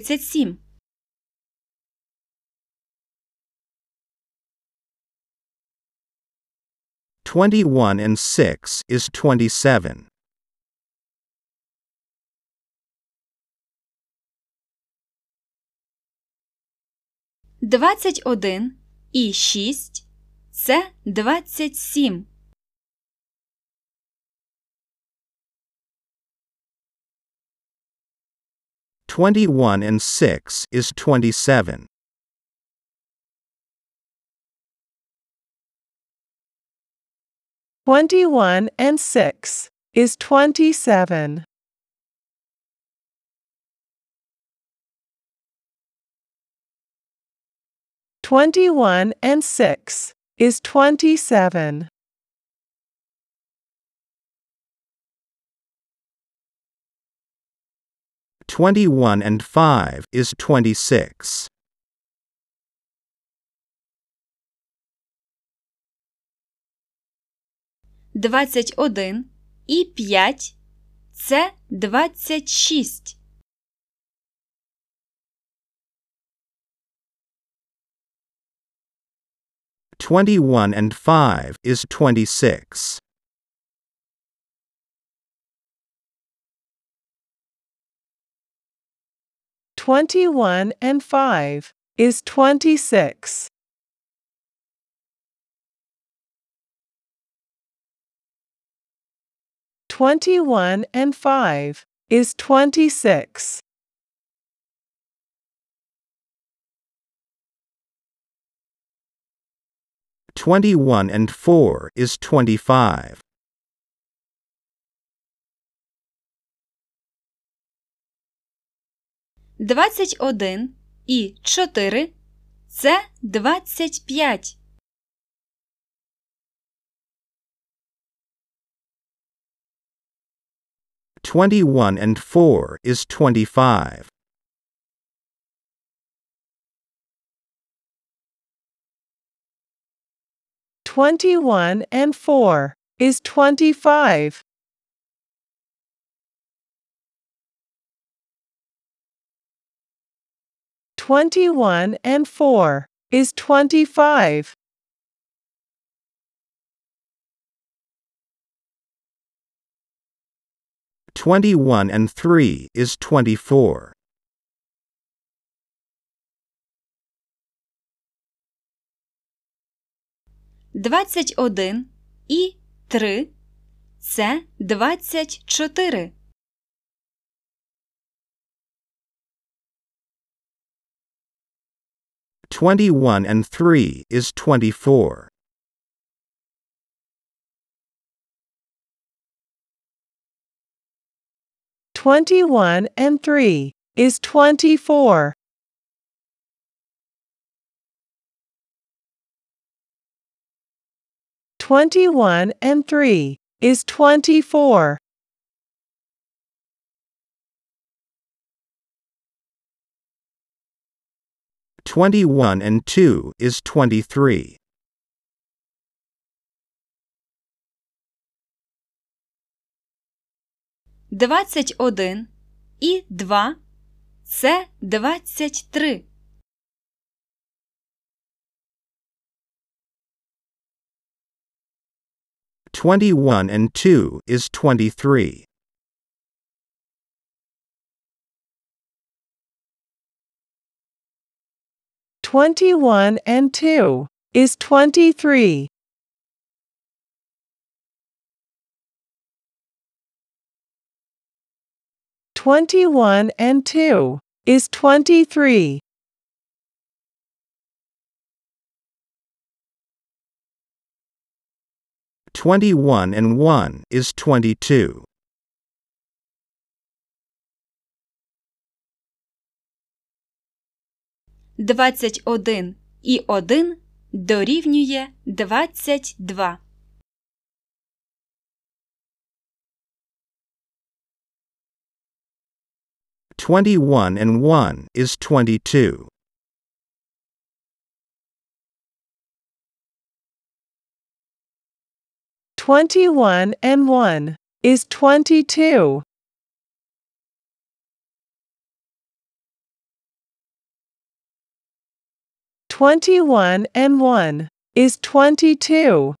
3721 and 6 is 27. 21 і 6 – це 27. 21 and 6 is 27. Twenty-one and six is twenty-seven. Twenty-one and six is twenty-seven. 21 and 5 is 26. Двадцять один і п'ять це двадцять шість. Twenty one and five is twenty six. 21 and 5 is 26. Twenty-one and five is twenty-six. Twenty-one and four is twenty-five. Двадцять один і чотири – це двадцять п'ять. Twenty-one and four is twenty-five. Twenty-one and four is twenty-five. Twenty-one and four is twenty-five. Twenty-one and three is twenty-four. Двадцять один і три – це двадцять чотири. Twenty-one and three is twenty-four. Twenty-one and three is twenty-four. Twenty-one and three is twenty-four. 21 and 2 is 23. Двадцять один і два це двадцять три. Twenty one and two is twenty three. 21 and 2 is 23. Twenty-one and two is twenty-three. Twenty-one and one is twenty-two. Двадцять один і один дорівнює двадцять два. Twenty-one and one is twenty-two. Twenty-one and one is twenty-two. 21 and 1 is 22.